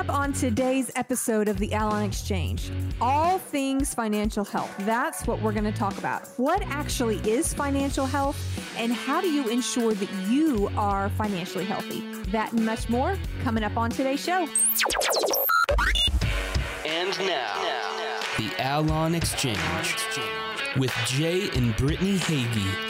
up on today's episode of the Allon Exchange, all things financial health. That's what we're going to talk about. What actually is financial health, and how do you ensure that you are financially healthy? That and much more coming up on today's show. And now, the Allon Exchange with Jay and Brittany Hagy.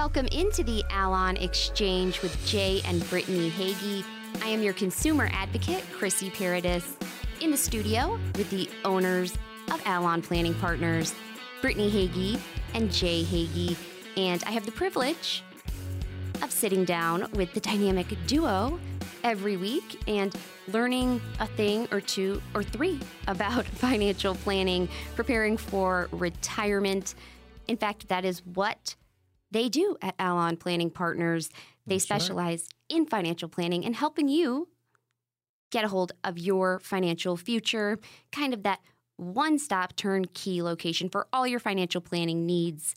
Welcome into the Allon Exchange with Jay and Brittany Hagy. I am your consumer advocate, Chrissy Paradis, in the studio with the owners of Allon Planning Partners, Brittany Hagy and Jay Hagy. And I have the privilege of sitting down with the dynamic duo every week and learning a thing or two or three about financial planning, preparing for retirement. In fact, that is what they do at Allon Planning Partners. They That's specialize right. in financial planning and helping you get a hold of your financial future, kind of that one stop turnkey location for all your financial planning needs.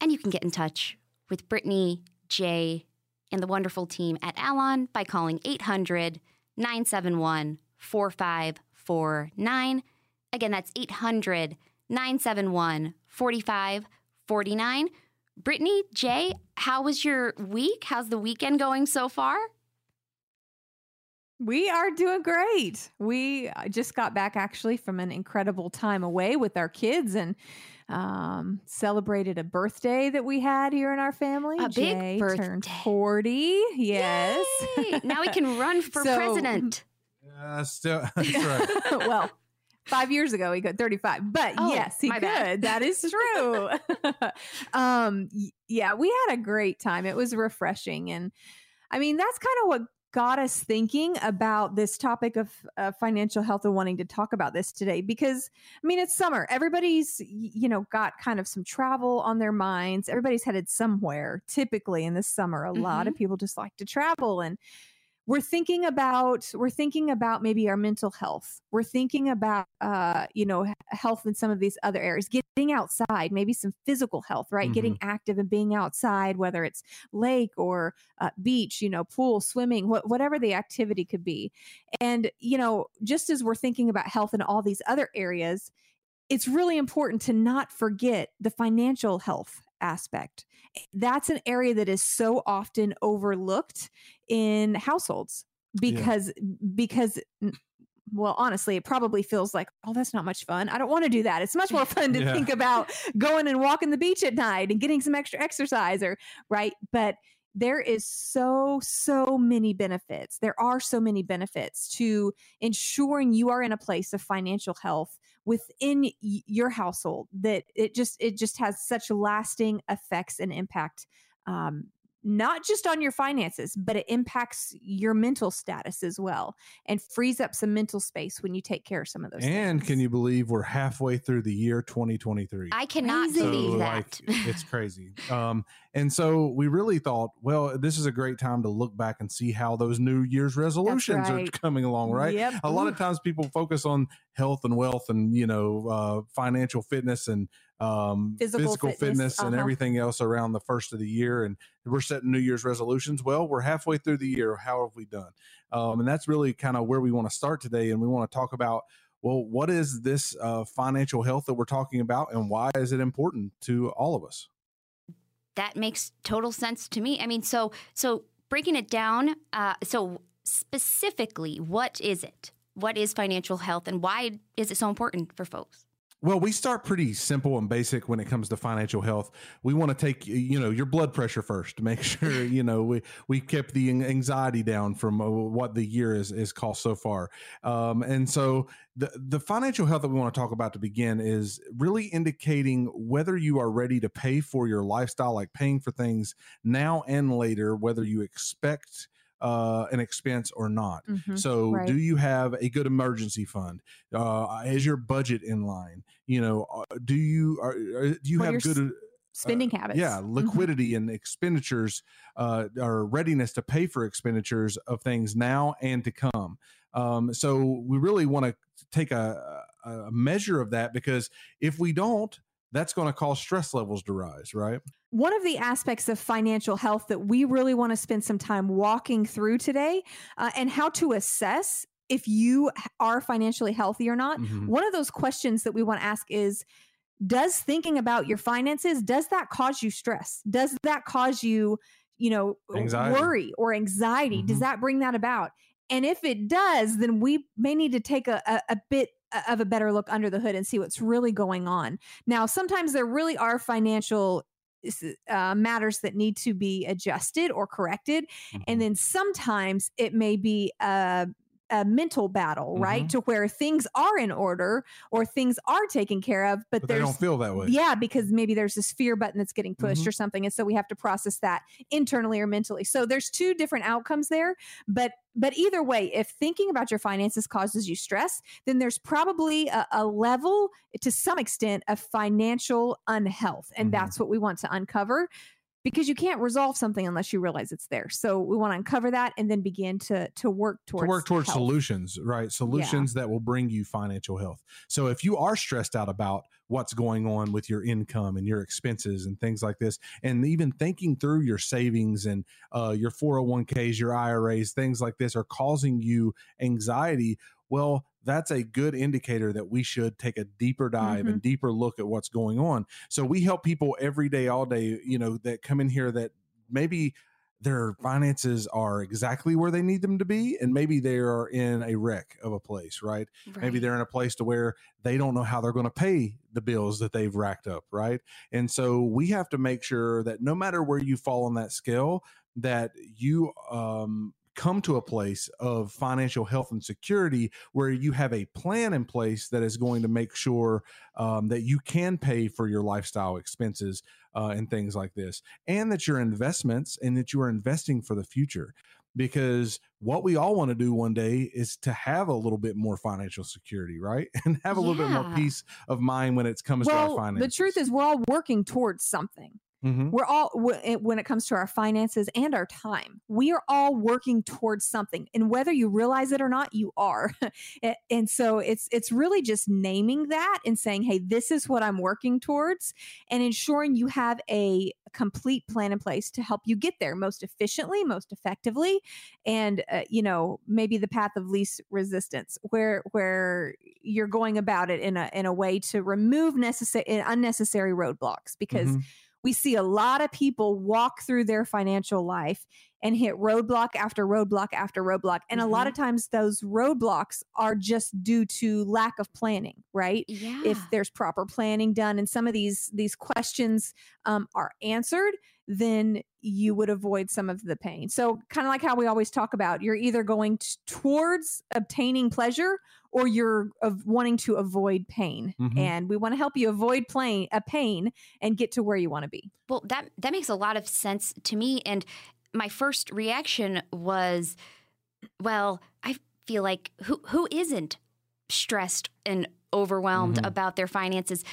And you can get in touch with Brittany, Jay, and the wonderful team at Allon by calling 800 971 4549. Again, that's 800 971 4549 Brittany, Jay, how was your week? How's the weekend going so far? We are doing great. We uh, just got back actually from an incredible time away with our kids and um, celebrated a birthday that we had here in our family. A Jay big birthday. turned 40. Yes. now we can run for so, president. Uh, still, that's right. well, five years ago he got 35 but oh, yes he could bad. that is true. Um yeah we had a great time. It was refreshing. And i mean that's kind of what got us thinking about this topic of uh, financial health and wanting to talk about this today because i mean it's summer. Everybody's you know got kind of some travel on their minds. Everybody's headed somewhere typically in the summer. A mm-hmm. lot of mm-hmm. people just like to travel. And we're thinking about we're thinking about maybe our mental health. We're thinking about uh, you know health in some of these other areas getting outside maybe some physical health right? Mm-hmm. getting active and being outside whether it's lake or uh, beach you know pool swimming wh- whatever the activity could be. And you know just as we're thinking about health in all these other areas it's really important to not forget the financial health aspect. Eh, that's an area that is so often overlooked in households because yeah. because well honestly it probably feels like oh that's not much fun i don't want to do that it's much more fun to yeah. think about going and walking the beach at night and getting some extra exercise or right but there is so so many benefits. There are so many benefits to ensuring you are in a place of financial health within your household that it just it just has such lasting effects and impact um, not just on your finances, but it impacts your mental status as well and frees up some mental space when you take care of some of those and things. can you believe we're halfway through the year 2023? I cannot crazy. believe so, that. Like, it's crazy. Um, and so we really thought, well, this is a great time to look back and see how those New Year's resolutions right. are coming along, right? Yep. A lot of times people focus on health and wealth and, you know, uh, financial fitness and um, physical, physical, fitness, fitness uh-huh. and everything else around the first of the year. And we're setting New Year's resolutions. Well, we're halfway through the year. How have we done? Um, and that's really kind of where we want to start today. And we want to talk about well, what is this uh, financial health that we're talking about, and why is it important to all of us? That makes total sense to me. I mean, so so breaking it down. Uh, so specifically, what is it? What is financial health, and why is it so important for folks? Well, we start pretty simple and basic when it comes to financial health. We want to take you know your blood pressure first to make sure you know we we kept the anxiety down from uh, what the year is is cost so far. Um, and so the the financial health that we want to talk about to begin is really indicating whether you are ready to pay for your lifestyle, like paying for things now and later, whether you expect uh, an expense or not. Mm-hmm, so, right. do you have a good emergency fund? Uh, is your budget in line? You know, uh, do you are, do you what have good uh, spending habits? Yeah, mm-hmm. liquidity mm-hmm. and expenditures uh, or readiness to pay for expenditures of things now and to come. Um, so, we really want to take a, a measure of that because if we don't, that's going to cause stress levels to rise, right? One of the aspects of financial health that we really want to spend some time walking through today uh, and how to assess if you are financially healthy or not. Mm-hmm. One of those questions that we want to ask is does thinking about your finances does that cause you stress? Does that cause you, you know, anxiety. worry or anxiety? Mm-hmm. Does that bring that about? And if it does, then we may need to take a, a, a bit of a better look under the hood and see what's really going on. Now, sometimes there really are financial uh, matters that need to be adjusted or corrected. Mm-hmm. And then sometimes it may be a, a mental battle, mm-hmm. right? To where things are in order or things are taken care of, but, but they don't feel that way. Yeah, because maybe there's this fear button that's getting pushed mm-hmm. or something. And so we have to process that internally or mentally. So there's two different outcomes there. But but either way, if thinking about your finances causes you stress, then there's probably a, a level to some extent of financial unhealth. And mm-hmm. that's what we want to uncover because you can't resolve something unless you realize it's there. So we want to uncover that and then begin to to work towards to work towards health. solutions, right? Solutions yeah. that will bring you financial health. So if you are stressed out about what's going on with your income and your expenses and things like this, and even thinking through your savings and uh, your 401ks, your IRAs, things like this are causing you anxiety, well, that's a good indicator that we should take a deeper dive mm-hmm. and deeper look at what's going on. So we help people every day, all day, you know, that come in here that maybe their finances are exactly where they need them to be and maybe they are in a wreck of a place right? right? maybe they're in a place to where they don't know how they're going to pay the bills that they've racked up right and so we have to make sure that no matter where you fall on that scale that you um, come to a place of financial health and security where you have a plan in place that is going to make sure um, that you can pay for your lifestyle expenses uh, and things like this, and that your investments and that you are investing for the future. Because what we all want to do one day is to have a little bit more financial security, right? And have a yeah. little bit more peace of mind when it comes well, to our finances. The truth is, we're all working towards something. Mm-hmm. We're all, when it comes to our finances and our time, we are all working towards something. And whether you realize it or not, you are. and so it's, it's really just naming that and saying, hey, this is what I'm working towards and ensuring you have a complete plan in place to help you get there most efficiently, most effectively. And, uh, you know, maybe the path of least resistance where, where you're going about it in a, in a way to remove necessary, unnecessary roadblocks because mm-hmm we see a lot of people walk through their financial life and hit roadblock after roadblock after roadblock. And mm-hmm. a lot of mm-hmm. times those roadblocks are just due to lack of planning, right? Yeah. If there's proper planning done and some of these these questions um, are answered, then you would avoid some of the pain. So kind of like how we always talk about, you're either going t- towards obtaining pleasure or you're of wanting to avoid pain. Mm-hmm. And we want to help you avoid pain, a pain and get to where you want to be. Well, that that makes a lot of sense to me and my first reaction was well, I feel like who who isn't stressed and overwhelmed mm-hmm. about their finances?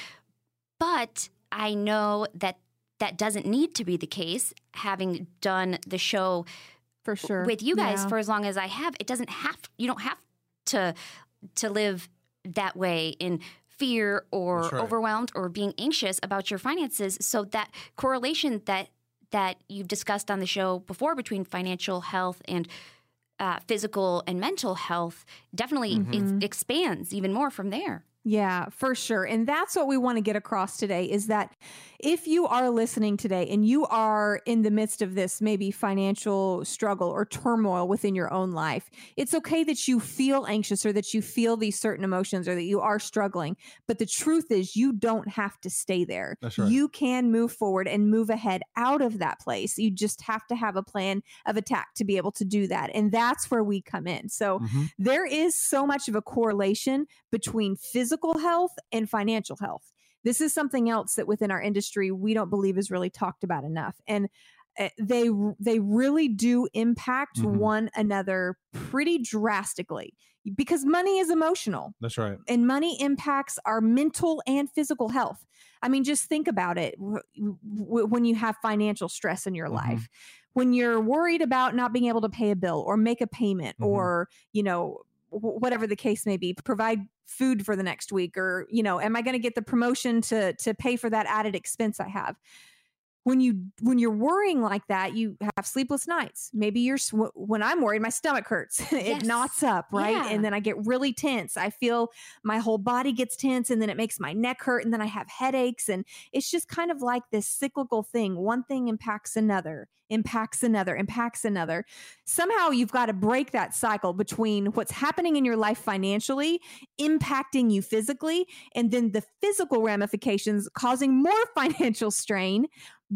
But I know that that doesn't need to be the case having done the show for sure with you guys yeah. for as long as I have. It doesn't have you don't have to to live that way in fear or right. overwhelmed or being anxious about your finances. So that correlation that that you've discussed on the show before between financial health and uh, physical and mental health definitely mm-hmm. expands even more from there. Yeah, for sure. And that's what we want to get across today is that if you are listening today and you are in the midst of this maybe financial struggle or turmoil within your own life, it's okay that you feel anxious or that you feel these certain emotions or that you are struggling. But the truth is, you don't have to stay there. Right. You can move forward and move ahead out of that place. You just have to have a plan of attack to be able to do that. And that's where we come in. So mm-hmm. there is so much of a correlation between physical health and financial health this is something else that within our industry we don't believe is really talked about enough and uh, they they really do impact mm-hmm. one another pretty drastically because money is emotional. That's right. And money impacts our mental and physical health. I mean, just think about it when you have financial stress in your mm-hmm. life. When you're worried about not being able to pay a bill or make a payment mm-hmm. or, you know, whatever the case may be, provide food for the next week or you know am i going to get the promotion to to pay for that added expense i have? When you when you're worrying like that you have sleepless nights. Maybe you're when i'm worried my stomach hurts. It yes. knots up right? Yeah. and then i get really tense. I feel my whole body gets tense and then it makes my neck hurt and then i have headaches and it's just kind of like this cyclical thing. One thing impacts another impacts another impacts another. Somehow you've got to break that cycle between what's happening in your life financially impacting you physically and then the physical ramifications causing more financial strain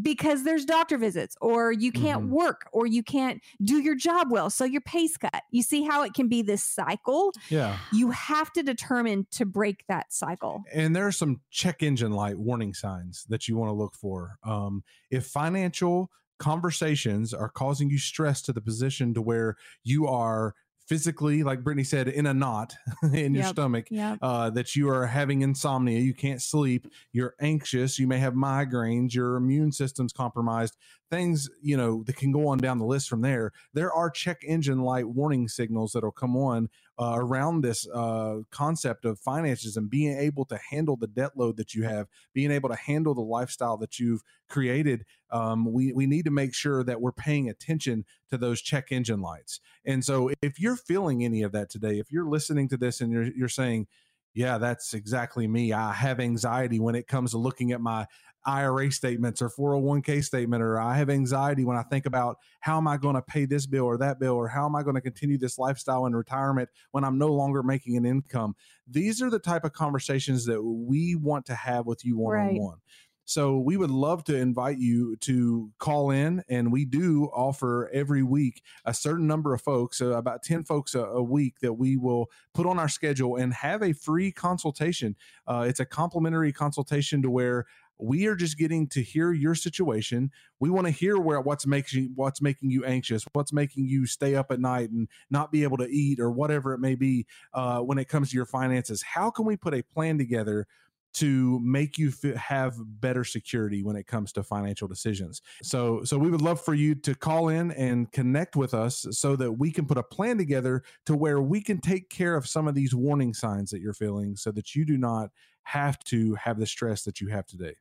because there's doctor visits or you can't mm-hmm. work or you can't do your job well so your pay's cut. You see how it can be this cycle? Yeah. You have to determine to break that cycle. And there are some check engine light warning signs that you want to look for. Um, if financial conversations are causing you stress to the position to where you are physically, like Brittany said, in a knot in your stomach, yep. Uh, that you are having insomnia, you can't sleep, you're anxious, you may have migraines, your immune system's compromised, things, you know, that can go on down the list from there. There are check engine light warning signals that'll come on uh, around this uh, concept of finances and being able to handle the debt load that you have, being able to handle the lifestyle that you've created. Um, we, we need to make sure that we're paying attention to those check engine lights. And so if you're feeling any of that today, if you're listening to this and you're, you're saying, yeah, that's exactly me. I have anxiety when it comes to looking at my IRA statements or 401k statement, or I have anxiety when I think about how am I going to pay this bill or that bill, or how am I going to continue this lifestyle in retirement when I'm no longer making an income. These are the type of conversations that we want to have with you one on one. So we would love to invite you to call in, and we do offer every week a certain number of folks, uh, about 10 folks a, a, week, that we will put on our schedule and have a free consultation. Uh, it's a complimentary consultation to where we are just getting to hear your situation. We want to hear where what's making what's making you anxious, what's making you stay up at night and not be able to eat, or whatever it may be. Uh, when it comes to your finances, how can we put a plan together to make you f- have better security when it comes to financial decisions. So so we would love for you to call in and connect with us so that we can put a plan together to where we can take care of some of these warning signs that you're feeling so that you do not have to have the stress that you have today.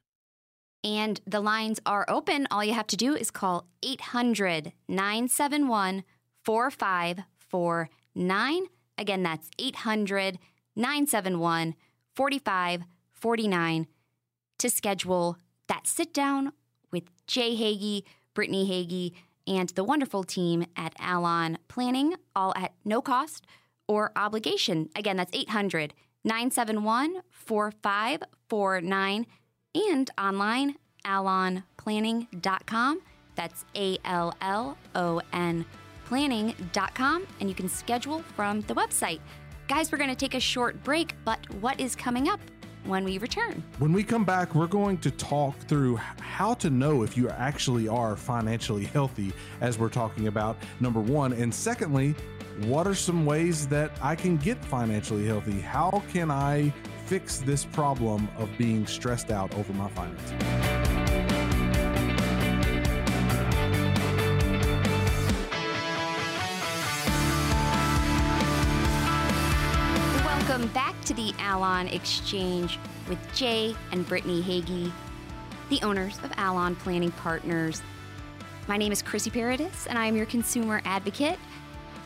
And the lines are open. All you have to do is call 800 971 4549. Again, that's 800 971 4549 to schedule that sit down with Jay Hagy, Brittany Hagy, and the wonderful team at Allon Planning, all at no cost or obligation. Again, that's 800 971 4549 and online allonplanning.com. That's A L L O N planning.com, and you can schedule from the website. Guys, we're going to take a short break, but what is coming up when we return? When we come back, we're going to talk through how to know if you actually are financially healthy, as we're talking about, number one. And secondly, what are some ways that I can get financially healthy? How can I fix this problem of being stressed out over my finances? Allon Exchange with Jay and Brittany Hagy, the owners of Allon Planning Partners. My name is Chrissy Paradis, and I am your consumer advocate.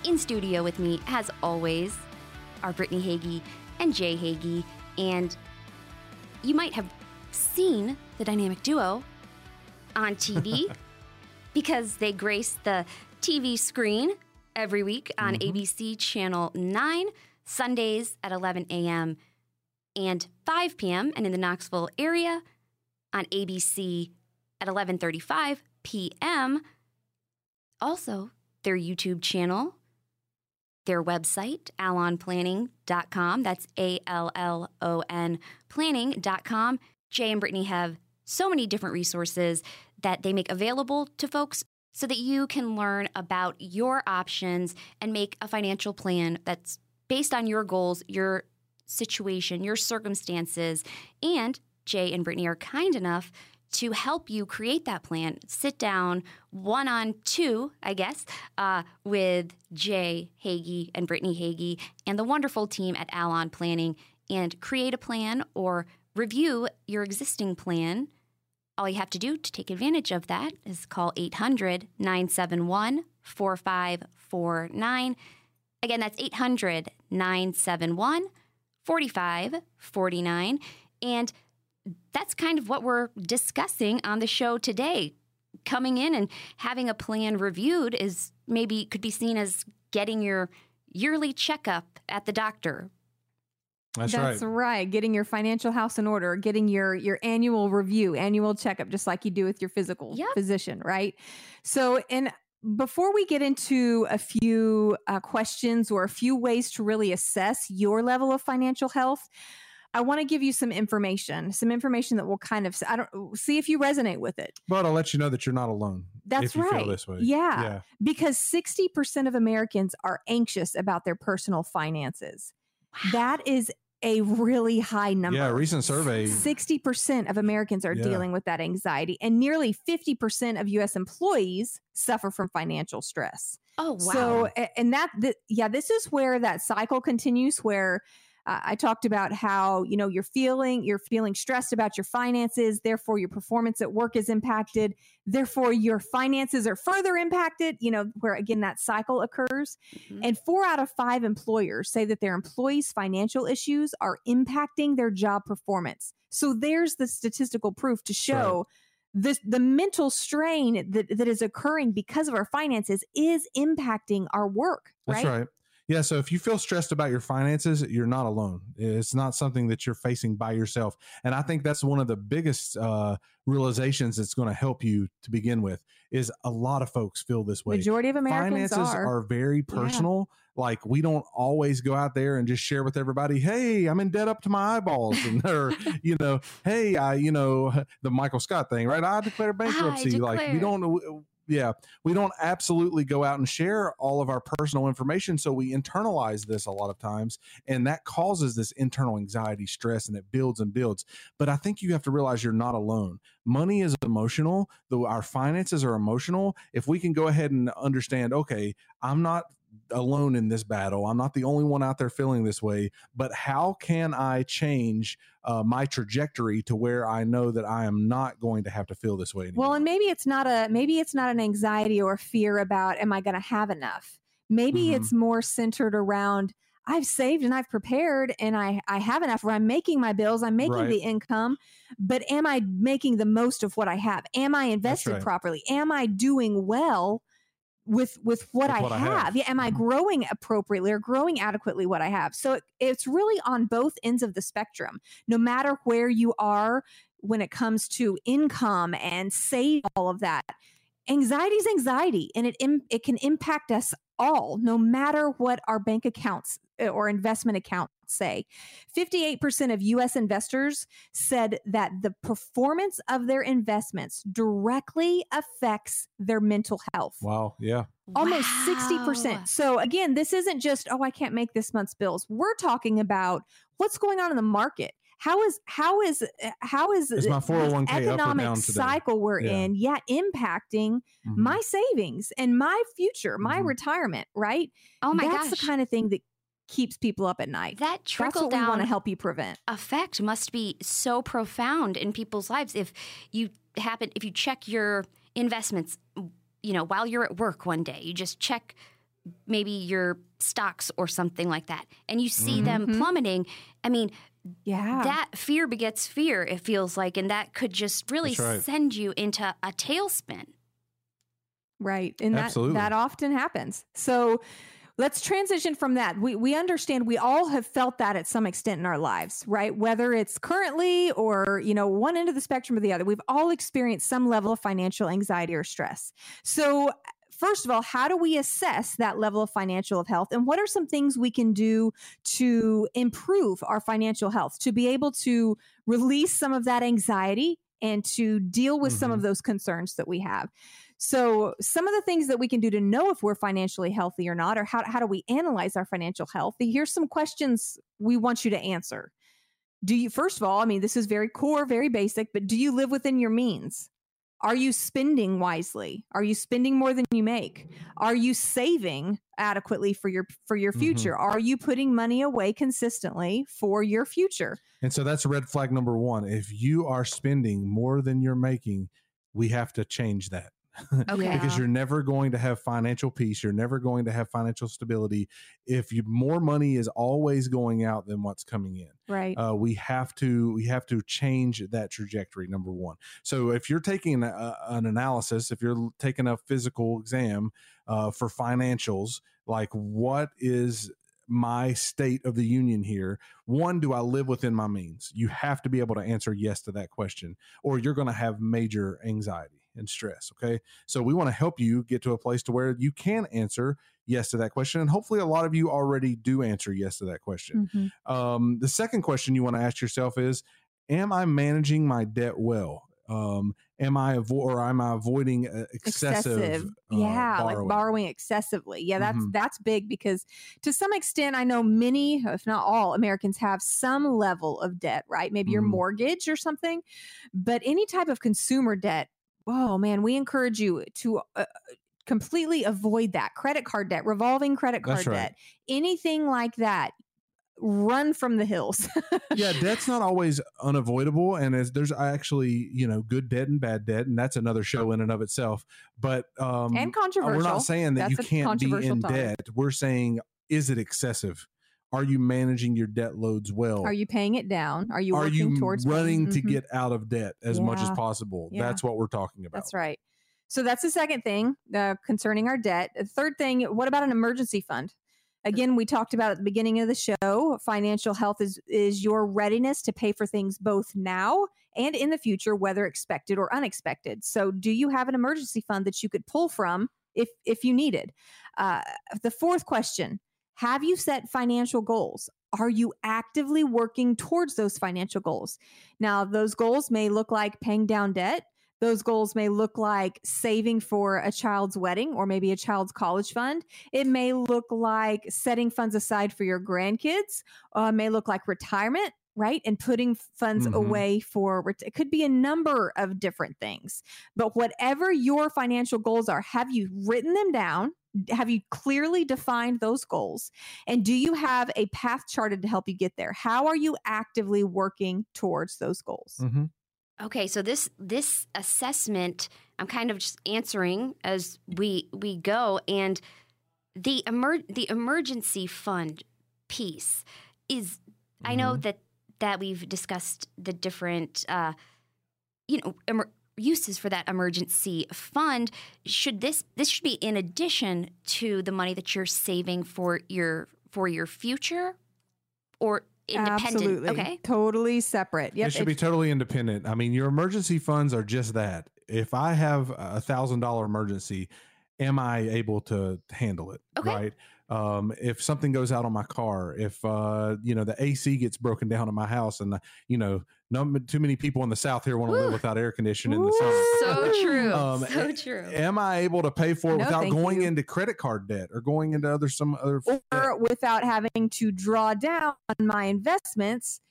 In studio with me, as always, are Brittany Hagy and Jay Hagy. And you might have seen the dynamic duo on TV because they grace the TV screen every week on mm-hmm. ABC Channel 9. Sundays at 11 a.m. and 5 p.m. and in the Knoxville area on ABC at 11:35 p.m. Also, their YouTube channel, their website, allonplanning.com. That's A L L O N planning.com. Jay and Brittany have so many different resources that they make available to folks so that you can learn about your options and make a financial plan that's based on your goals, your situation, your circumstances. And Jay and Brittany are kind enough to help you create that plan. Sit down one on two, I guess, uh, with Jay Hagy and Brittany Hagy and the wonderful team at Allon Planning and create a plan or review your existing plan, all you have to do to take advantage of that is call 800 971 4549. Again, that's 800 971 4549. And that's kind of what we're discussing on the show today. Coming in and having a plan reviewed is maybe could be seen as getting your yearly checkup at the doctor. That's, That's right. right. Getting your financial house in order, getting your your annual review, annual checkup, just like you do with your physical yep. physician, right? So, and before we get into a few uh, questions or a few ways to really assess your level of financial health, I want to give you some information, some information that will kind of I don't see if you resonate with it. But I'll let you know that you're not alone. That's right. this way. Yeah, yeah. Because 60% of Americans are anxious about their personal finances. Wow. That is a really high number. Yeah, recent survey. 60% of Americans are yeah. dealing with that anxiety, and nearly 50% of US employees suffer from financial stress. Oh, wow. So, and that, the, yeah, this is where that cycle continues where uh, I talked about how, you know, you're feeling, you're feeling stressed about your finances. Therefore, your performance at work is impacted. Therefore, your finances are further impacted, you know, where again that cycle occurs. Mm-hmm. And four out of five employers say that their employees' financial issues are impacting their job performance. So there's the statistical proof to show. Right. This, the mental strain that, that is occurring because of our finances is impacting our work. Right? That's right. Yeah. So if you feel stressed about your finances, you're not alone. It's not something that you're facing by yourself. And I think that's one of the biggest uh, realizations that's going to help you to begin with is a lot of folks feel this way. Majority of Americans finances are, are very personal. Yeah. Like we don't always go out there and just share with everybody, "Hey, I'm in debt up to my eyeballs," and or you know, "Hey, I you know the Michael Scott thing, right? I declare bankruptcy." I declare. Like we don't yeah, we don't absolutely go out and share all of our personal information. So we internalize this a lot of times, and that causes this internal anxiety, stress, and it builds and builds. But I think you have to realize you're not alone. Money is emotional, though our finances are emotional. If we can go ahead and understand, okay, I'm not alone in this battle. I'm not the only one out there feeling this way, but how can I change uh, my trajectory to where I know that I am not going to have to feel this way anymore? Well, and maybe it's not a maybe it's not an anxiety or fear about am I going to have enough? Maybe mm-hmm. it's more centered around I've saved and I've prepared and I, I have enough where I'm making my bills, I'm making right. the income, but am I making the most of what I have? Am I invested right. properly? Am I doing well with with what, with I, what have. I, have. Yeah, am I mm-hmm. growing appropriately or growing adequately what I have? So it, it's really on both ends of the spectrum. No matter where you are when it comes to income and say all of that, anxiety is anxiety, and it it can impact us all, no matter what our bank accounts or investment accounts say. 58% of US investors said that the performance of their investments directly affects their mental health. Wow. Yeah. Almost wow. 60%. So, again, this isn't just, oh, I can't make this month's bills. We're talking about what's going on in the market how is how is uh, how is, is my 401k economic cycle we're yeah. in yeah impacting mm-hmm. my savings and my future my mm-hmm. retirement right oh my that's gosh the kind of thing that keeps people up at night. That trickle down want to help you prevent. Effect must be so profound in people's lives if you happen if you check your investments, you know, while you're at work one day, you just check maybe your stocks or something like that and you see mm-hmm. them plummeting. I mean, yeah. That fear begets fear, it feels like, and that could just really right. send you into a tailspin. Right. And Absolutely. that that often happens. So let's transition from that. We we understand we all have felt that at some extent in our lives, right? Whether it's currently or, you know, one end of the spectrum or the other. We've all experienced some level of financial anxiety or stress. So first of all, how do we assess that level of financial of health? And what are some things we can do to improve our financial health, to be able to release some of that anxiety and to deal with mm-hmm. some of mm-hmm. those concerns that we have? So, some of the things that we can do to know if we're financially healthy or not, or how, how do we analyze our financial health? Here's some questions we want you to answer. Do you, first of all, I mean, this is very core, very basic, but do you live within your means? Are you spending wisely? Are you spending more than you make? Are you saving adequately for your for your mm-hmm. future? Mm-hmm. Are you putting money away consistently for your future? And so that's red flag number 1. If you are spending more than you're making, we have to change that. Okay. because you're never going to have financial peace. You're never going to have financial stability if you more money is always going out than what's coming in. Right. Uh, we have to we have to change that trajectory. Number one. So if you're taking a, an analysis, if you're taking a physical exam uh, for financials, like what is my state of the union here. One, do I live within my means? You have to be able to answer yes to that question, or you're going to have major anxiety and stress. Okay. So we want to help you get to a place to where you can answer yes to that question. And hopefully a lot of you already do answer yes to that question. Mm-hmm. Um, the second question you want to ask yourself is, am I managing my debt well? Um, am I avo- or am I avoiding uh, excessive? excessive. Uh, yeah, borrowing? like borrowing excessively. Yeah, that's mm-hmm. that's big because to some extent, I know many, if not all, Americans have some level of debt. Right, maybe mm-hmm. your mortgage or something, but any type of consumer debt oh man, we encourage you to uh, completely avoid that credit card debt, revolving credit card right. debt, anything like that. Run from the hills. yeah, debt's not always unavoidable, and as there's actually you know good debt and bad debt, and that's another show in and of itself. But um, and controversial. We're not saying that that's you can't be in topic. debt. We're saying is it excessive? Are you managing your debt loads well? Are you paying it down? Are you are you towards running to mm-hmm. get out of debt as yeah. much as possible? Yeah. That's what we're talking about. That's right. So that's the second thing uh, concerning our debt. The third thing, what about an emergency fund? Again, we talked about at the beginning of the show, financial health is is your readiness to pay for things both now and in the future, whether expected or unexpected. So, do you have an emergency fund that you could pull from if if you needed? Uh, the fourth question have you set financial goals? Are you actively working towards those financial goals? Now, those goals may look like paying down debt. Those goals may look like saving for a child's wedding or maybe a child's college fund. It may look like setting funds aside for your grandkids. Uh, may look like retirement, right? And putting funds mm-hmm. away for it could be a number of different things. But whatever your financial goals are, have you written them down? Have you clearly defined those goals and do you have a path charted to help you get there how are you actively working towards those goals mm-hmm. okay so this this assessment i'm kind of just answering as we we go and the emer- the emergency fund piece is mm-hmm. i know mm-hmm. that that we've discussed the different uh you know emer- uses for that emergency fund should this this should be in addition to the money that you're saving for your for your future or independent Absolutely. okay totally separate yep. it should be totally independent i mean your emergency funds are just that if i have a thousand dollar emergency am i able to handle it okay. right um, if something goes out on my car, if uh, you know the AC gets broken down in my house, and you know, no too many people in the South here want to live without air conditioning in the summer. So true, um, so true. Am I able to pay for it no, without going you. into credit card debt or going into other some other or debt? without having to draw down my investments?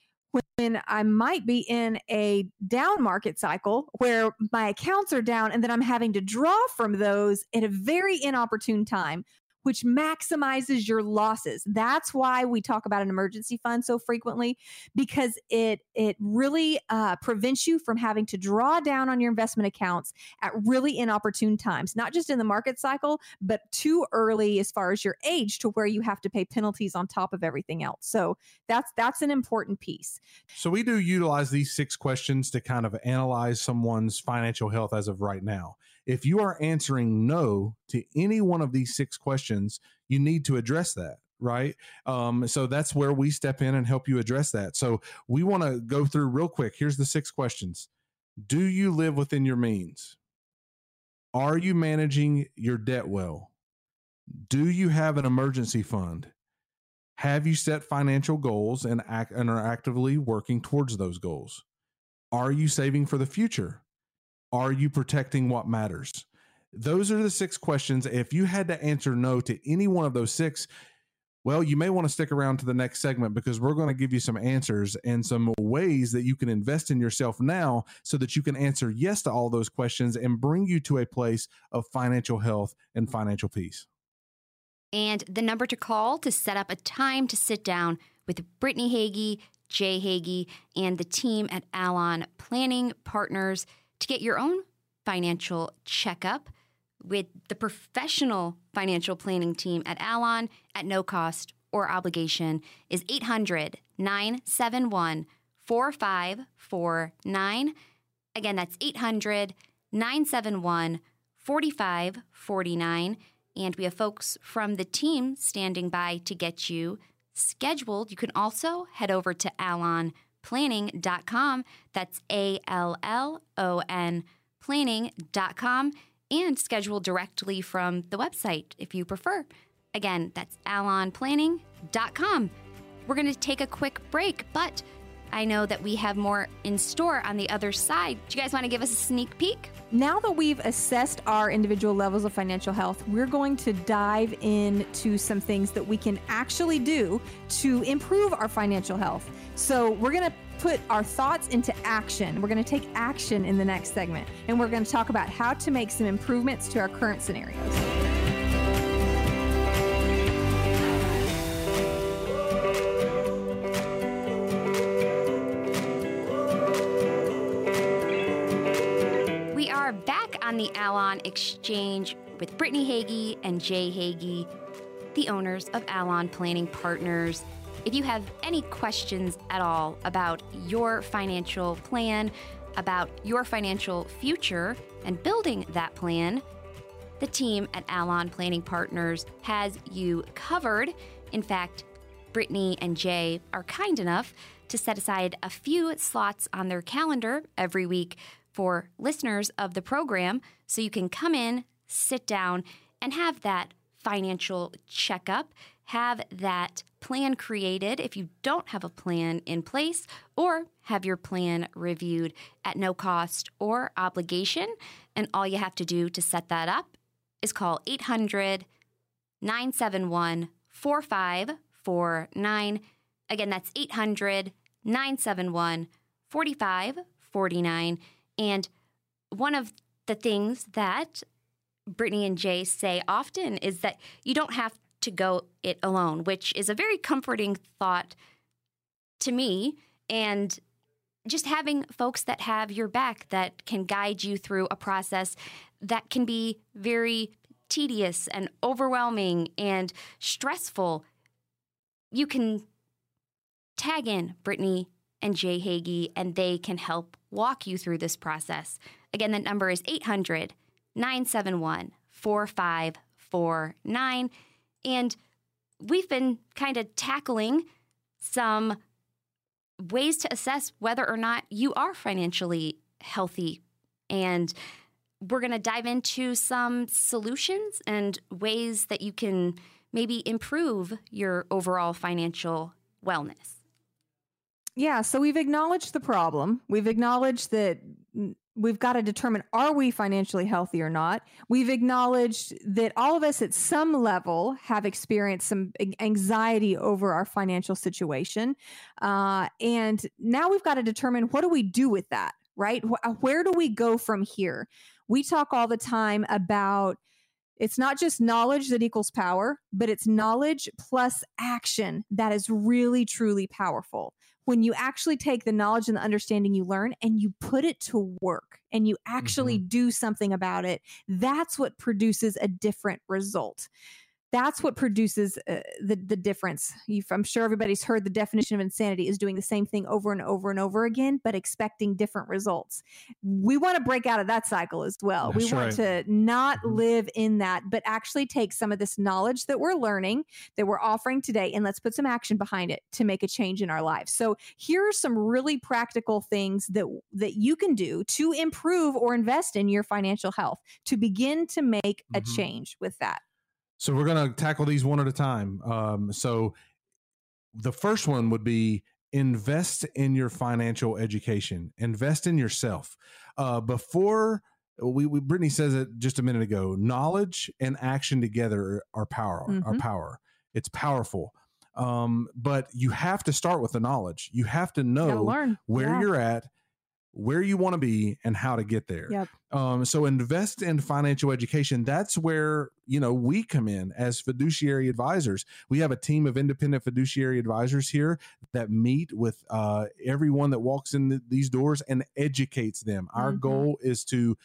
When I might be in a down market cycle where my accounts are down and then I'm having to draw from those at a very inopportune time which maximizes your losses. That's why we talk about an emergency fund so frequently because it it really uh, prevents you from having to draw down on your investment accounts at really inopportune times, not just in the market cycle, but too early as far as your age to where you have to pay penalties on top of everything else. So that's that's an important piece. So we do utilize these six questions to kind of analyze someone's financial health as of right now. If you are answering no to any one of these six questions, you need to address that right? Um, so that's where we step in and help you address that. So we want to go through real quick. Here's the six questions Do you live within your means? Are you managing your debt well? Do you have an emergency fund? Have you set financial goals and, act, and are actively working towards those goals? Are you saving for the future? Are you protecting what matters? Those are the six questions. If you had to answer no to any one of those six, Well, you may want to stick around to the next segment because we're going to give you some answers and some ways that you can invest in yourself now so that you can answer yes to all those questions and bring you to a place of financial health and financial peace. And the number to call to set up a time to sit down with Brittany Hagy, Jay Hagy, and the team at Allon Planning Partners to get your own financial checkup with the professional financial planning team at Allon at no cost or obligation is 800 971 4549. Again, that's 800 971 4549. And we have folks from the team standing by to get you scheduled. You can also head over to allonplanning.com. That's A L L O N planning.com and schedule directly from the website if you prefer. Again, that's allonplanning.com. We're going to take a quick break, but I know that we have more in store on the other side. Do you guys want to give us a sneak peek? Now that we've assessed our individual levels of financial health, we're going to dive into some things that we can actually do to improve our financial health. So, we're going to put our thoughts into action. We're going to take action in the next segment, and we're going to talk about how to make some improvements to our current scenarios. We are back on the Allon Exchange with Brittany Hagy and Jay Hagy, the owners of Allon Planning Partners. If you have any questions at all about your financial plan, about your financial future, and building that plan, the team at Allon Planning Partners has you covered. In fact, Brittany and Jay are kind enough to set aside a few slots on their calendar every week for listeners of the program so you can come in, sit down, and have that financial checkup have that plan created if you don't have a plan in place, or have your plan reviewed at no cost or obligation. And all you have to do to set that up is call 800 971 4549. Again, that's 800 971 4549. And one of the things that Brittany and Jay say often is that you don't have to go it alone, which is a very comforting thought to me. And just having folks that have your back that can guide you through a process that can be very tedious and overwhelming and stressful. You can tag in Brittany and Jay Hagy, and they can help walk you through this process. Again, the number is 800 971 4549. And we've been kind of tackling some ways to assess whether or not you are financially healthy. And we're going to dive into some solutions and ways that you can maybe improve your overall financial wellness. Yeah, so we've acknowledged the problem. We've acknowledged that we've got to determine are we financially healthy or not? We've acknowledged that all of us at some level have experienced some anxiety over our financial situation uh, and now we've got to determine what do we do with that right? Uh, where do we go from here? We talk all the time about it's not just knowledge that equals power, but it's knowledge plus action that is really, truly powerful when you actually take the knowledge and the understanding you learn and you put it to work and you actually mm-hmm. do something about it, that's what produces a different result that's what produces uh, the the difference. You've, I'm sure everybody's heard the definition of insanity is doing the same thing over and over and over again, but expecting different results. We want to break out of that cycle as well. That's we want right. to not mm-hmm. live in that, but actually take some of this knowledge that we're learning, that we're offering today, and let's put some action behind it to make a change in our lives. So here are some really practical things that that you can do to improve or invest in your financial health to begin to make mm-hmm. a change with that. So we're going to tackle these one at a time. Um, so the first one would be invest in your financial education, invest in yourself. Uh, before we, we, Brittany says it just a minute ago, knowledge and action together are power, mm-hmm. are power. it's powerful um, but you have to start with the knowledge you have to know where yeah. you're at where you want to be and how to get there. Yep. Um, so invest in financial education. That's where you know we come in as fiduciary advisors. We have a team of independent fiduciary advisors here that meet with uh, everyone that walks in the, these doors and educates them. Our mm-hmm. goal is to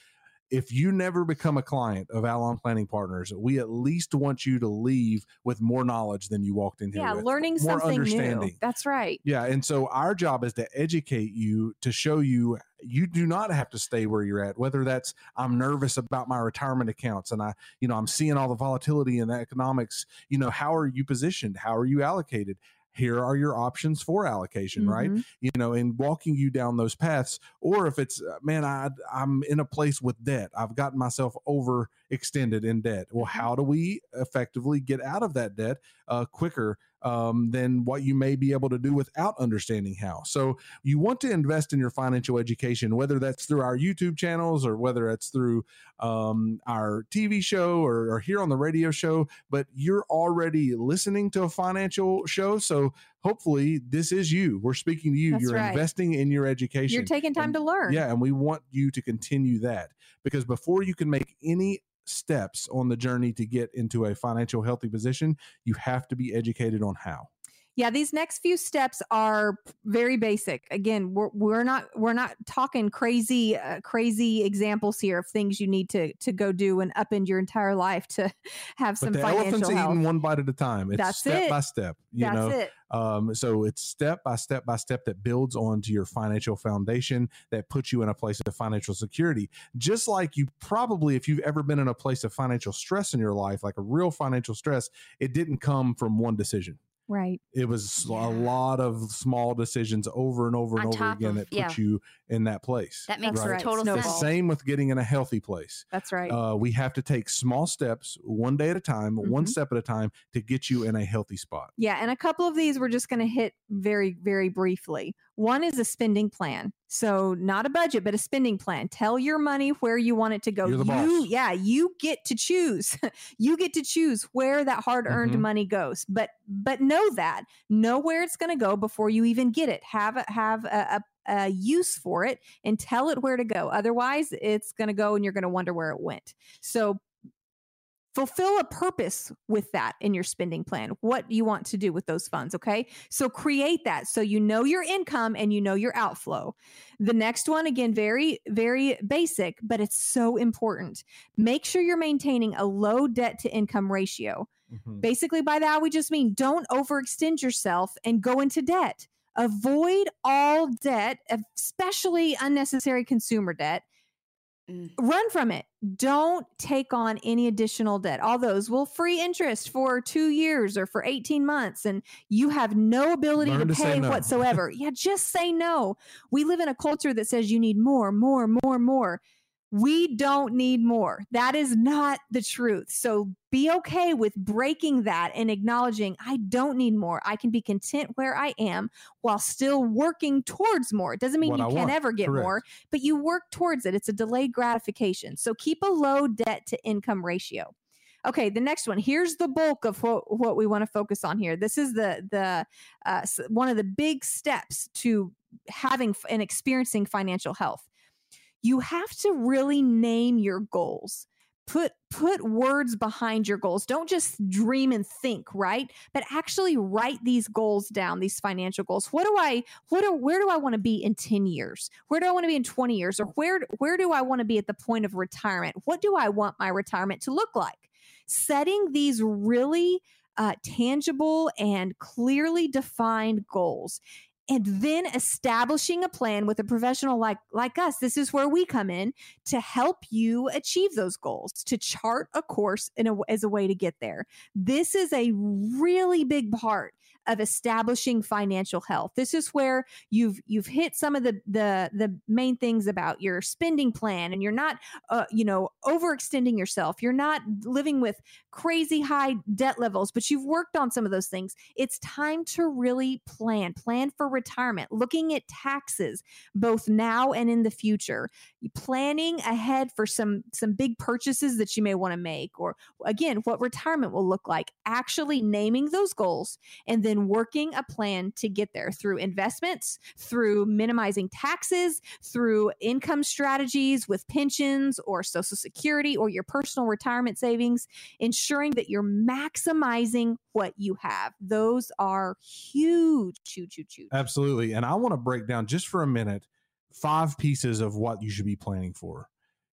if you never become a client of Allon Planning Partners, we at least want you to leave with more knowledge than you walked in here. Yeah, with. learning more something understanding. new. That's right. Yeah, and so our job is to educate you to show you you do not have to stay where you're at. Whether that's I'm nervous about my retirement accounts and I, you know, I'm seeing all the volatility in the economics. You know, how are you positioned? How are you allocated? Here are your options for allocation mm-hmm. right you know and walking you down those paths or if it's uh, man i i'm in a place with debt i've gotten myself overextended in debt well mm-hmm. how do we effectively get out of that debt uh, quicker um, than what you may be able to do without understanding how. So you want to invest in your financial education, whether that's through our YouTube channels or whether it's through um, our TV show or, or here on the radio show. But you're already listening to a financial show, so hopefully this is you. We're speaking to you. That's you're right. investing in your education. You're taking time and, to learn. Yeah, and we want you to continue that because before you can make any steps on the journey to get into a financial healthy position, you have to be educated on how yeah these next few steps are very basic again we're, we're not we're not talking crazy uh, crazy examples here of things you need to to go do and upend your entire life to have some but the financial elephant's health. eating one bite at a time it's That's step it. by step you That's know it. Um, so it's step by step by step that builds onto your financial foundation that puts you in a place of financial security just like you probably if you've ever been in a place of financial stress in your life like a real financial stress it didn't come from one decision Right. It was yeah. a lot of small decisions over and over and On over again of, that put yeah. you in that place. That makes right? total sense. The same with getting in a healthy place. That's right. Uh, we have to take small steps, one day at a time, mm-hmm. one step at a time, to get you in a healthy spot. Yeah, and a couple of these we're just going to hit very, very briefly. One is a spending plan. So not a budget, but a spending plan. Tell your money where you want it to go. you, yeah, you get to choose. you get to choose where that hard-earned mm-hmm. money goes. But but know that. Know where it's going to go before you even get it. Have a, have a, a, a use for it and tell it where to go. Otherwise, it's going to go and you're going to wonder where it went. So fulfill a purpose with that in your spending plan what you want to do with those funds okay? So create that so you know your income and you know your outflow. The next one again very very basic but it's so important. Make sure you're maintaining a low debt to income ratio. Mm-hmm. basically by that we just mean don't overextend yourself and go into debt. Avoid all debt especially unnecessary consumer debt Mm. Run from it. Don't take on any additional debt. All those will free interest for two years or for 18 months, and you have no ability Learn to, to pay no. whatsoever. yeah, just say no. We live in a culture that says you need more, more, more, more. We don't need more. That is not the truth. So be okay with breaking that and acknowledging I don't need more. I can be content where I am while still working towards more. It doesn't mean what you I can want. ever get Correct. more, but you work towards it. It's a delayed gratification. So keep a low debt to income ratio. Okay, the next one. Here's the bulk of what, what we want to focus on here. This is the the uh, one of the big steps to having and experiencing financial health you have to really name your goals. Put put words behind your goals. Don't just dream and think right? But actually write these goals down these financial goals. What do i what do, where do i want to be in 10 years? Where do i want to be in 20 years? Or where where do i want to be at the point of retirement? What do i want my retirement to look like? Setting these really uh, tangible and clearly defined goals and then establishing a plan with a professional like like us this is where we come in to help you achieve those goals to chart a course in a, as a way to get there. This is a really big part of establishing financial health. This is where you've you've hit some of the the the main things about your spending plan and you're not uh, you know overextending yourself. You're not living with crazy high debt levels, but you've worked on some of those things. It's time to really plan. Plan for retirement, looking at taxes both now and in the future, planning ahead for some some big purchases that you may want to make or again what retirement will look like, actually naming those goals and then working a plan to get there through investments, through minimizing taxes, through income strategies with pensions or social security or your personal retirement savings, ensuring that you're maximizing what you have. Those are huge, huge, huge, huge. Absolutely. And I want to break down just for a minute five pieces of what you should be planning for.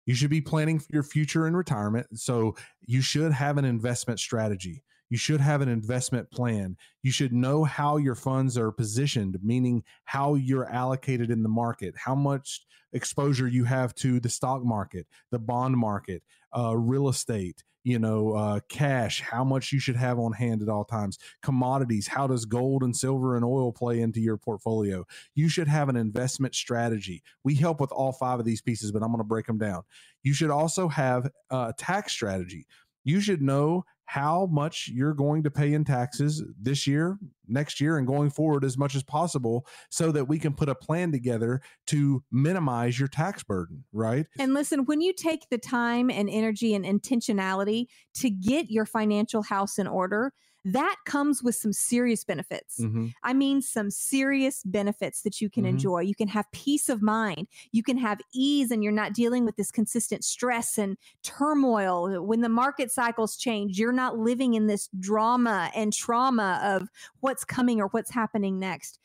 You should be planning for your future in retirement. So you should have an investment strategy. You should have an investment plan. You should know how your funds are positioned, meaning how you're allocated in the market, how much exposure you have to the stock market, the bond market, uh, real estate, you know, uh, cash, how much you should have on hand at all times, commodities, how does gold and silver and oil play into your portfolio? You should have an investment strategy. We help with all five of these pieces, but I'm going to break them down. You should also have a tax strategy. You should know how much you're going to pay in taxes this year, next year, and going forward as much as possible so that we can put a plan together to minimize your tax burden, right? And listen, when you take the time and energy and intentionality to get your financial house in order, that comes with some serious benefits. Mm-hmm. I mean, some serious benefits that you can mm-hmm. enjoy. You can have peace of mind, you can have ease, and you're not dealing with this consistent stress and turmoil. When the market cycles change, you're not living in this drama and trauma of what's coming or what's happening next.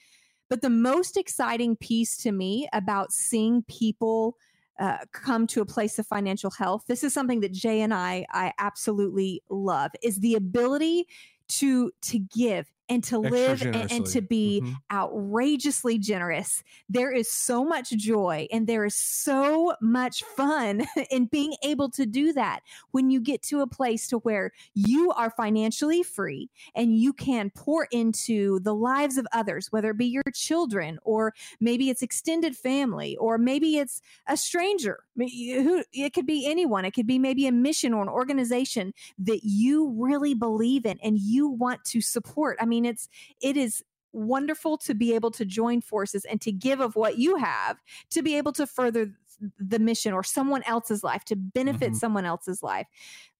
But the most exciting piece to me about seeing people uh, come to a place of financial health this is something that jay and i i absolutely love is the ability to to give and to live and, and, to be mm-hmm. outrageously generous. There is so much joy and there is so much fun in being able to do that when you get to a place to where you are financially free and you can pour into the lives of others, whether it be your children or maybe it's extended family or maybe it's a stranger. Who it could be anyone. It could be maybe a mission or an organization that you really believe in and you want to support. I mean, mean, it's it is wonderful to be able to join forces and to give of what you have to be able to further the mission or someone else's life to benefit mm-hmm. someone else's life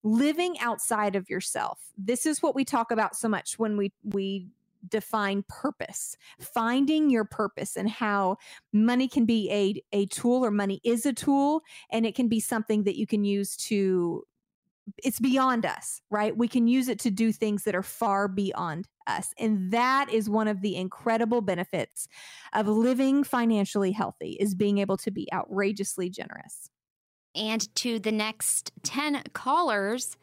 living outside of yourself this is what we talk about so much when we we define purpose finding your purpose and how money can be a a tool or money is a tool and it can be something that you can use to it's beyond us, right? We can use it to do things that are far beyond us. And that is one of the incredible benefits of living financially healthy is being able to be outrageously generous. And to the next 10 callers,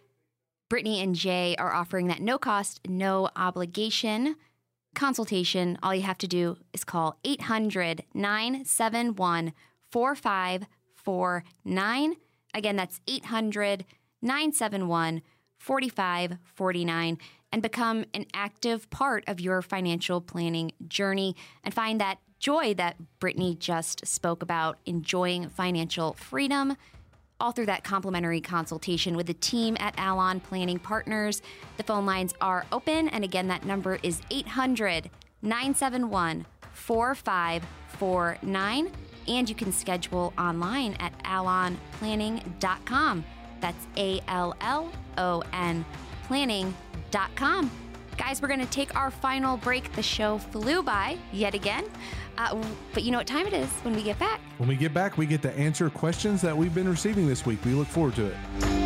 Brittany and Jay are offering that no cost, no obligation consultation. All you have to do is call 800 971 4549. Again, that's 800 971 4549 and become an active part of your financial planning journey and find that joy that Brittany just spoke about, enjoying financial freedom, all through that complimentary consultation with the team at Allon Planning Partners. The phone lines are open, and again, that number is 800 971 4549, and you can schedule online at allonplanning.com. That's A L L O N planning.com. Guys, we're going to take our final break. The show flew by yet again. Uh, but you know what time it is when we get back? When we get back, we get to answer questions that we've been receiving this week. We look forward to it.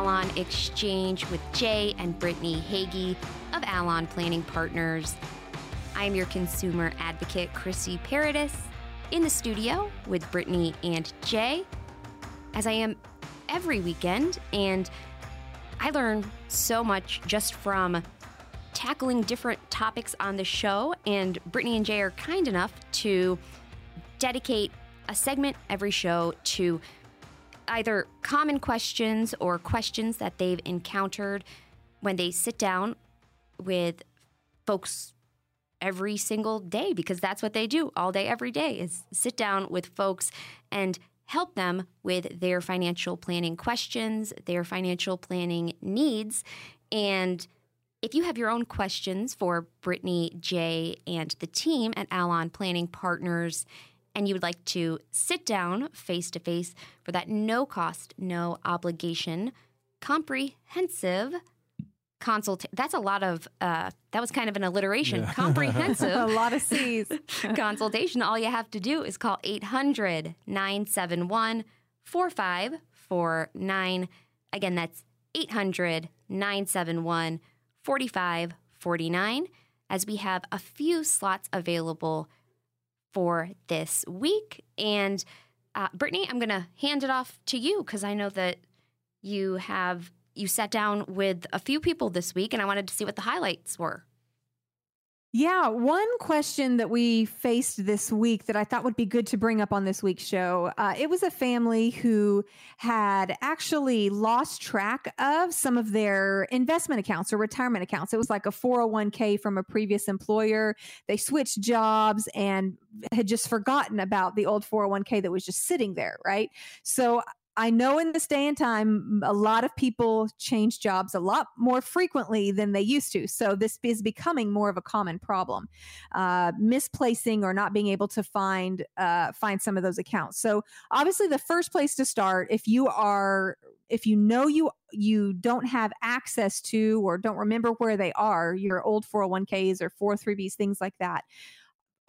Allon Exchange with Jay and Brittany Hagy of Allon Planning Partners. I'm your consumer advocate, Chrissy Paradis, in the studio with Brittany and Jay, as I am every weekend. And I learn so much just from tackling different topics on the show. And Brittany and Jay are kind enough to dedicate a segment every show to either common questions or questions that they've encountered when they sit down with folks every single day because that's what they do all day every day is sit down with folks and help them with their financial planning questions, their financial planning needs. And if you have your own questions for Brittany, Jay, and the team at Allon Planning Partners, and you would like to sit down face to face for that no cost, no obligation, comprehensive consultation. that's a lot of uh, that was kind of an alliteration yeah. comprehensive a lot of c's consultation all you have to do is call 800 971 4549 again that's 800 971 4549 as we have a few slots available for this week and uh, brittany i'm going to hand it off to you because i know that you have you sat down with a few people this week, and I wanted to see what the highlights were. Yeah, one question that we faced this week that I thought would be good to bring up on this week's show. Uh, it was a family who had actually lost track of some of their investment accounts or retirement accounts. It was like a 401k from a previous employer. They switched jobs and had just forgotten about the old 401k that was just sitting there, right? So I know in this day and time, a lot of people change jobs a lot more frequently than they used to. So this is becoming more of a common problem, uh, misplacing or not being able to find uh, find some of those accounts. So obviously, the first place to start, if you are if you know you you don't have access to or don't remember where they are, your old 401ks or 403bs, things like that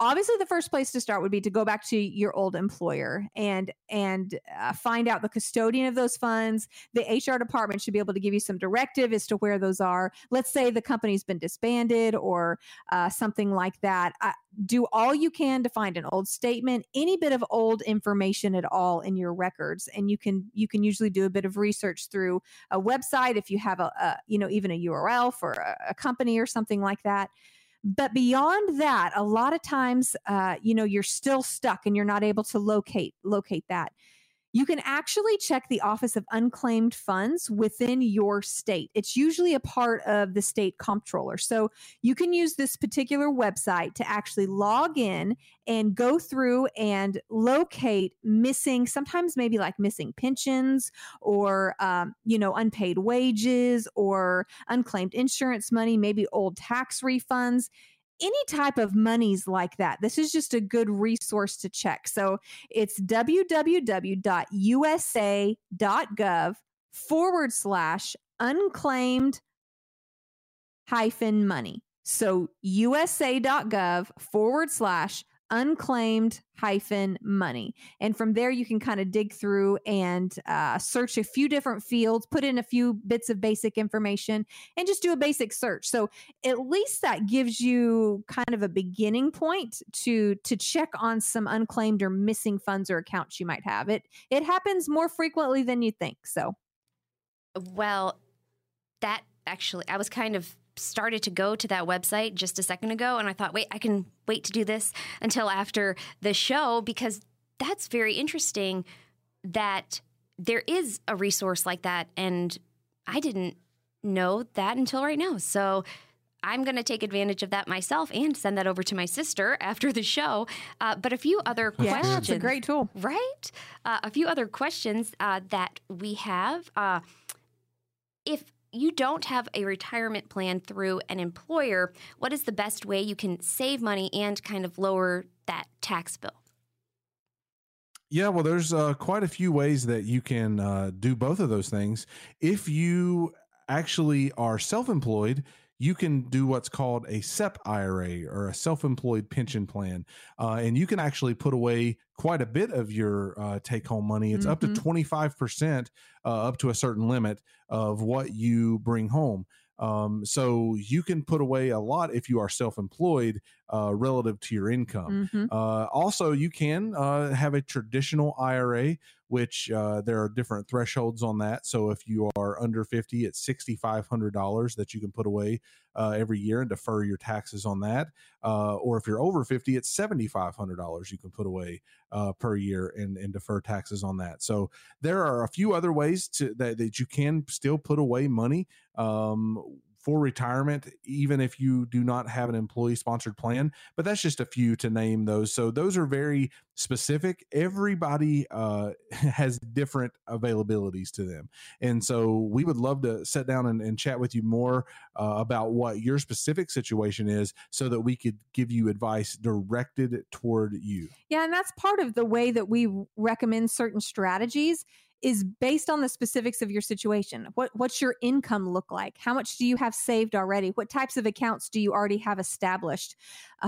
obviously the first place to start would be to go back to your old employer and and uh, find out the custodian of those funds. The hr department should be able to give you some directive as to where those are. Let's say the company's been disbanded or uh, something like that. Uh, do all you can to find an old statement any bit of old information at all in your records and you can you can usually do a bit of research through a website if you have a, a you know even a url for a, a company or something like that but beyond that, a lot of times, uh, you know, you're still stuck and you're not able to locate locate that. You can actually check the Office of Unclaimed Funds within your state. It's usually a part of the state comptroller. So you can use this particular website to actually log in and go through and locate missing, sometimes maybe like missing pensions or, um, you know, unpaid wages or unclaimed insurance money, maybe old tax refunds any type of monies like that, this is just a good resource to check. So it's www.usa.gov forward slash unclaimed hyphen money. So usa.gov forward slash unclaimed hyphen money. And from there, you can kind of dig through and uh, search a few different fields, put in a few bits of basic information, and just do a basic search. So at least that gives you kind of a beginning point to to check on some unclaimed or missing funds or accounts you might have. It it happens more frequently than you think. So, well, that actually, I was kind of started to go to that website just a second ago and I thought, wait, I can wait to do this until after the show because that's very interesting that there is a resource like that. And I didn't know that until right now. So I'm going to take advantage of that myself and send that over to my sister after the show. Uh, but a few other yeah, questions. It's a great tool. Right? Uh, a few other questions uh, that we have. Uh, if you don't have a retirement plan through an employer, what is the best way you can save money and kind of lower that tax bill? Yeah, well, there's uh, quite a few ways that you can uh, do both of those things. If you actually are self employed, you can do what's called a SEP IRA or a self employed pension plan. Uh, and you can actually put away quite a bit of your uh, take home money. It's mm-hmm. up to 25% uh, up to a certain limit of what you bring home. Um, so you can put away a lot if you are self-employed uh, relative to your income. Mm-hmm. Uh, also, you can uh, have a traditional IRA, which uh, there are different thresholds on that. So if you are under 50, it's $6,500 that you can put away uh, every year and defer your taxes on that. Uh, or if you're over 50, it's $7,500 you can put away per year and, and defer taxes on that. So there are a few other ways to that, that you can still put away money um, for retirement, even if you do not have an employee sponsored plan. But that's just a few to name those. So those are very specific. Everybody uh, has different availabilities to them. And so we would love to sit down and, and chat with you more uh, about what your specific situation is so that we could give you advice directed toward you. Yeah. And that's part of the way that we recommend certain strategies is based on the specifics of your situation. What what's your income look like? How much do you have saved already? What types of accounts do you already have established?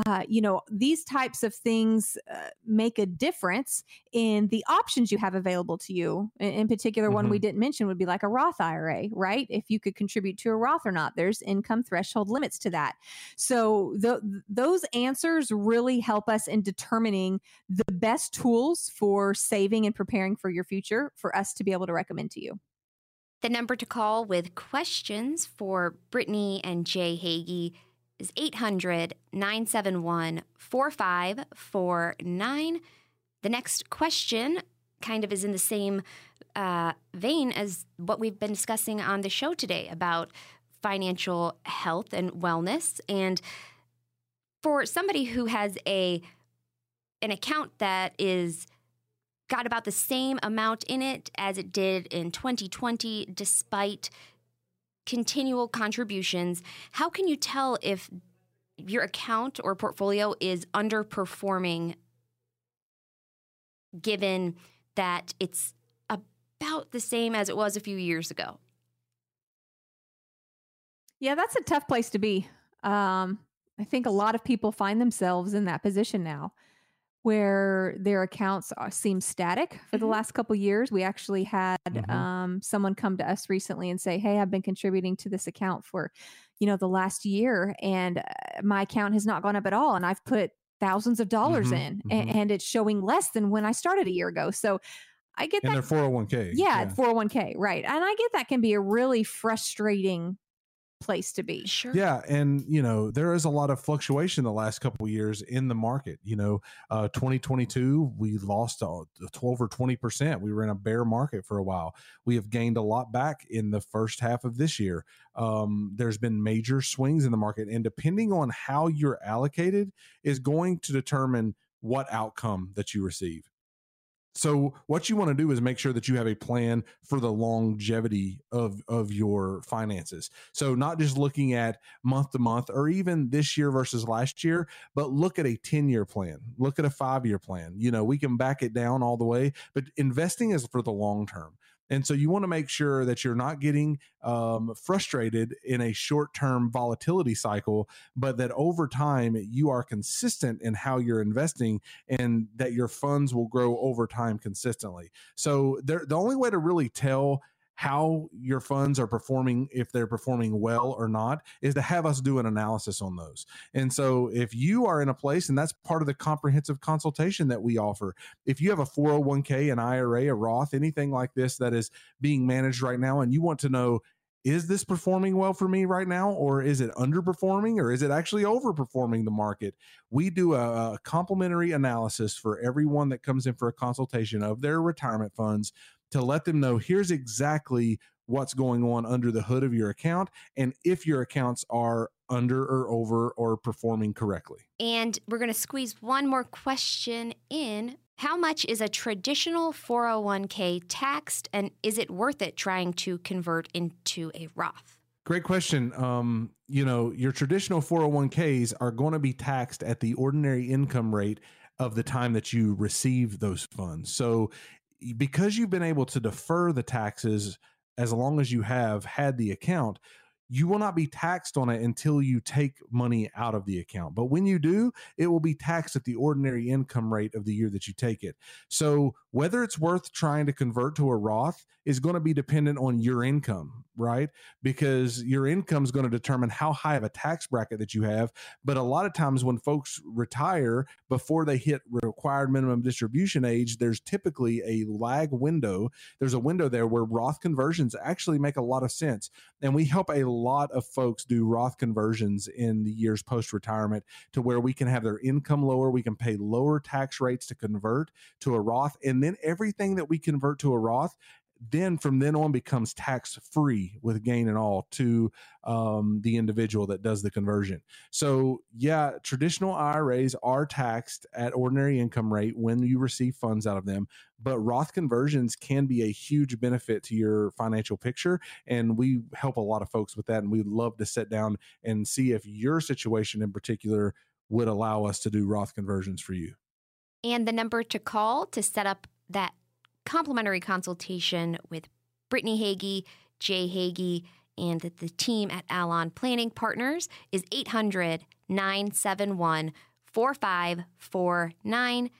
Uh, you know, these types of things uh, make a difference in the options you have available to you. In, in particular, mm-hmm. one we mm-hmm. didn't mention would be like a Roth IRA, right? If you could contribute to a Roth or not, there's income threshold limits to that. So the, those answers really help us in determining the best tools for saving and preparing for your future for us us to be able to recommend to you. The number to call with questions for Brittany and Jay Hagy is 800 971 4549. The next question kind of is in the same uh, vein as what we've been discussing on the show today about financial health and wellness. And for somebody who has a an account that is got about the same amount in it as it did in 2020, despite continual contributions. How can you tell if your account or portfolio is underperforming given that it's about the same as it was a few years ago? Yeah, that's a tough place to be. Um, I think a lot of people find themselves in that position now where their accounts are, seem static for the mm-hmm. last couple years. We actually had mm-hmm. um, someone come to us recently and say, "Hey, I've been contributing to this account for, you know, the last year, and uh, my account has not gone up at all, and I've put thousands of dollars mm-hmm. in, and, mm-hmm. and, it's showing less than when I started a year ago." So. I get and that. And their 401k. Yeah, yeah, 401k, right. And I get that can be a really frustrating place to be. Sure. Yeah, and you know there is a lot of fluctuation the last couple years in the market. You know, uh, 2022 we lost uh, 12 or 20 percent. We were in a bear market for a while. We have gained a lot back in the first half of this year. Um, there's been major swings in the market, and depending on how you're allocated, is going to determine what outcome that you receive. So what you want to do is make sure that you have a plan for the longevity of of your finances. So not just looking at month to month or even this year versus last year, but look at a 10-year plan. Look at a 5-year plan. You know, we can back it down all the way, but investing is for the long term. And so you want to make sure that you're not getting um, frustrated in a short term volatility cycle, but that over time you are consistent in how you're investing and that your funds will grow over time consistently. So the only way to really tell how your funds are performing, if they're performing well or not, is to have us do an analysis on those. And so, if you are in a place, and that's part of the comprehensive consultation that we offer, if you have a 401k, an IRA, a Roth, anything like this that is being managed right now, and you want to know, is this performing well for me right now or is it underperforming or is it actually overperforming the market we do a, a, complimentary analysis for everyone that comes in for a consultation of their retirement funds to let them know here's exactly what's going on under the hood of your account and if your accounts are under or over or performing correctly. And we're going to squeeze one more question in. How much is a traditional 401k taxed and is it worth it trying to convert into a Roth? Great question. Um, you know, your traditional 401ks are going to be taxed at the ordinary income rate of the time that you receive those funds. So because you've been able to defer the taxes as long as you have had the account, you will not be taxed on it until you take money out of the account. But when you do, it will be taxed at the ordinary income rate of the year that you take it. So whether it's worth trying to convert to a Roth is going to be dependent on your income, right? Because your income is going to determine how high of a tax bracket that you have. But a lot of times when folks retire before they hit required minimum distribution age, there's typically a lag window. There's a window there where Roth conversions actually make a lot of sense. And we help a lot of folks do Roth conversions in the years post retirement to where we can have their income lower, we can pay lower tax rates to convert to a Roth, and then everything that we convert to a Roth then from then on becomes tax free with gain and all to um, the individual that does the conversion. So, yeah, traditional IRAs are taxed at ordinary income rate when you receive funds out of them, but Roth conversions can be a huge benefit to your financial picture. And we help a lot of folks with that. And we'd love to sit down and see if your situation in particular would allow us to do Roth conversions for you. And the number to call to set up that complimentary consultation with Brittany Hagy, Jay Hagy, and the, the team at Allon Planning Partners is 800 971 4549.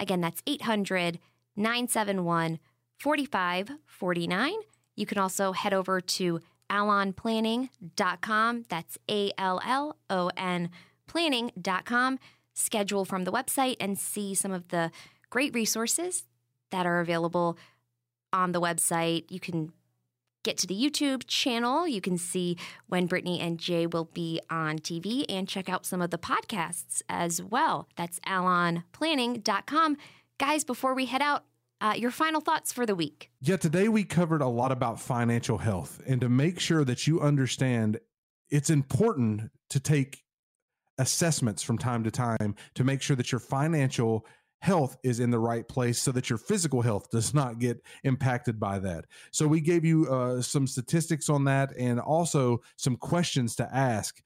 Again, that's 800 971 4549. You can also head over to allonplanning.com. That's A L L O N planning.com. Schedule from the website and see some of the great resources that are available on the website. You can get to the YouTube channel. You can see when Brittany and Jay will be on TV and check out some of the podcasts as well. That's allonplanning.com. Guys, before we head out, uh, your final thoughts for the week. Yeah, today we covered a lot about financial health and to make sure that you understand it's important to take assessments from time to time to make sure that your financial health is in the right place so that your physical health does not get impacted by that. So we gave you uh, some statistics on that and also some questions to ask.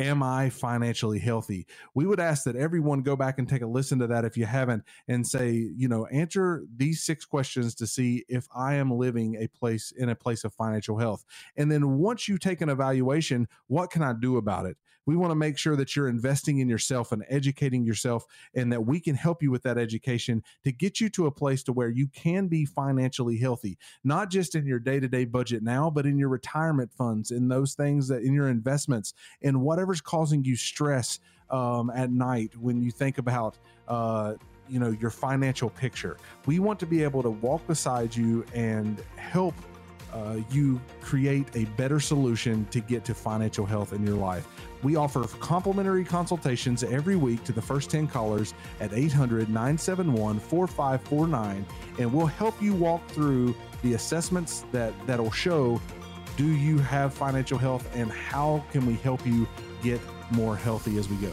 Am I financially healthy? We would ask that everyone go back and take a listen to that if you haven't and say, you know, answer these six questions to see if I am living a place in a place of financial health. And then once you take an evaluation, what can I do about it? We want to make sure that you're investing in yourself and educating yourself and that we can help you with that education to get you to a place to where you can be financially healthy, not just in your day-to-day budget now, but in your retirement funds, in those things that in your investments, in whatever's causing you stress um, at night when you think about uh, you know your financial picture. We want to be able to walk beside you and help uh, you create a better solution to get to financial health in your life. We offer complimentary consultations every week to the first 10 callers at 800 971 4549, and we'll help you walk through the assessments that, that'll show do you have financial health and how can we help you get more healthy as we go.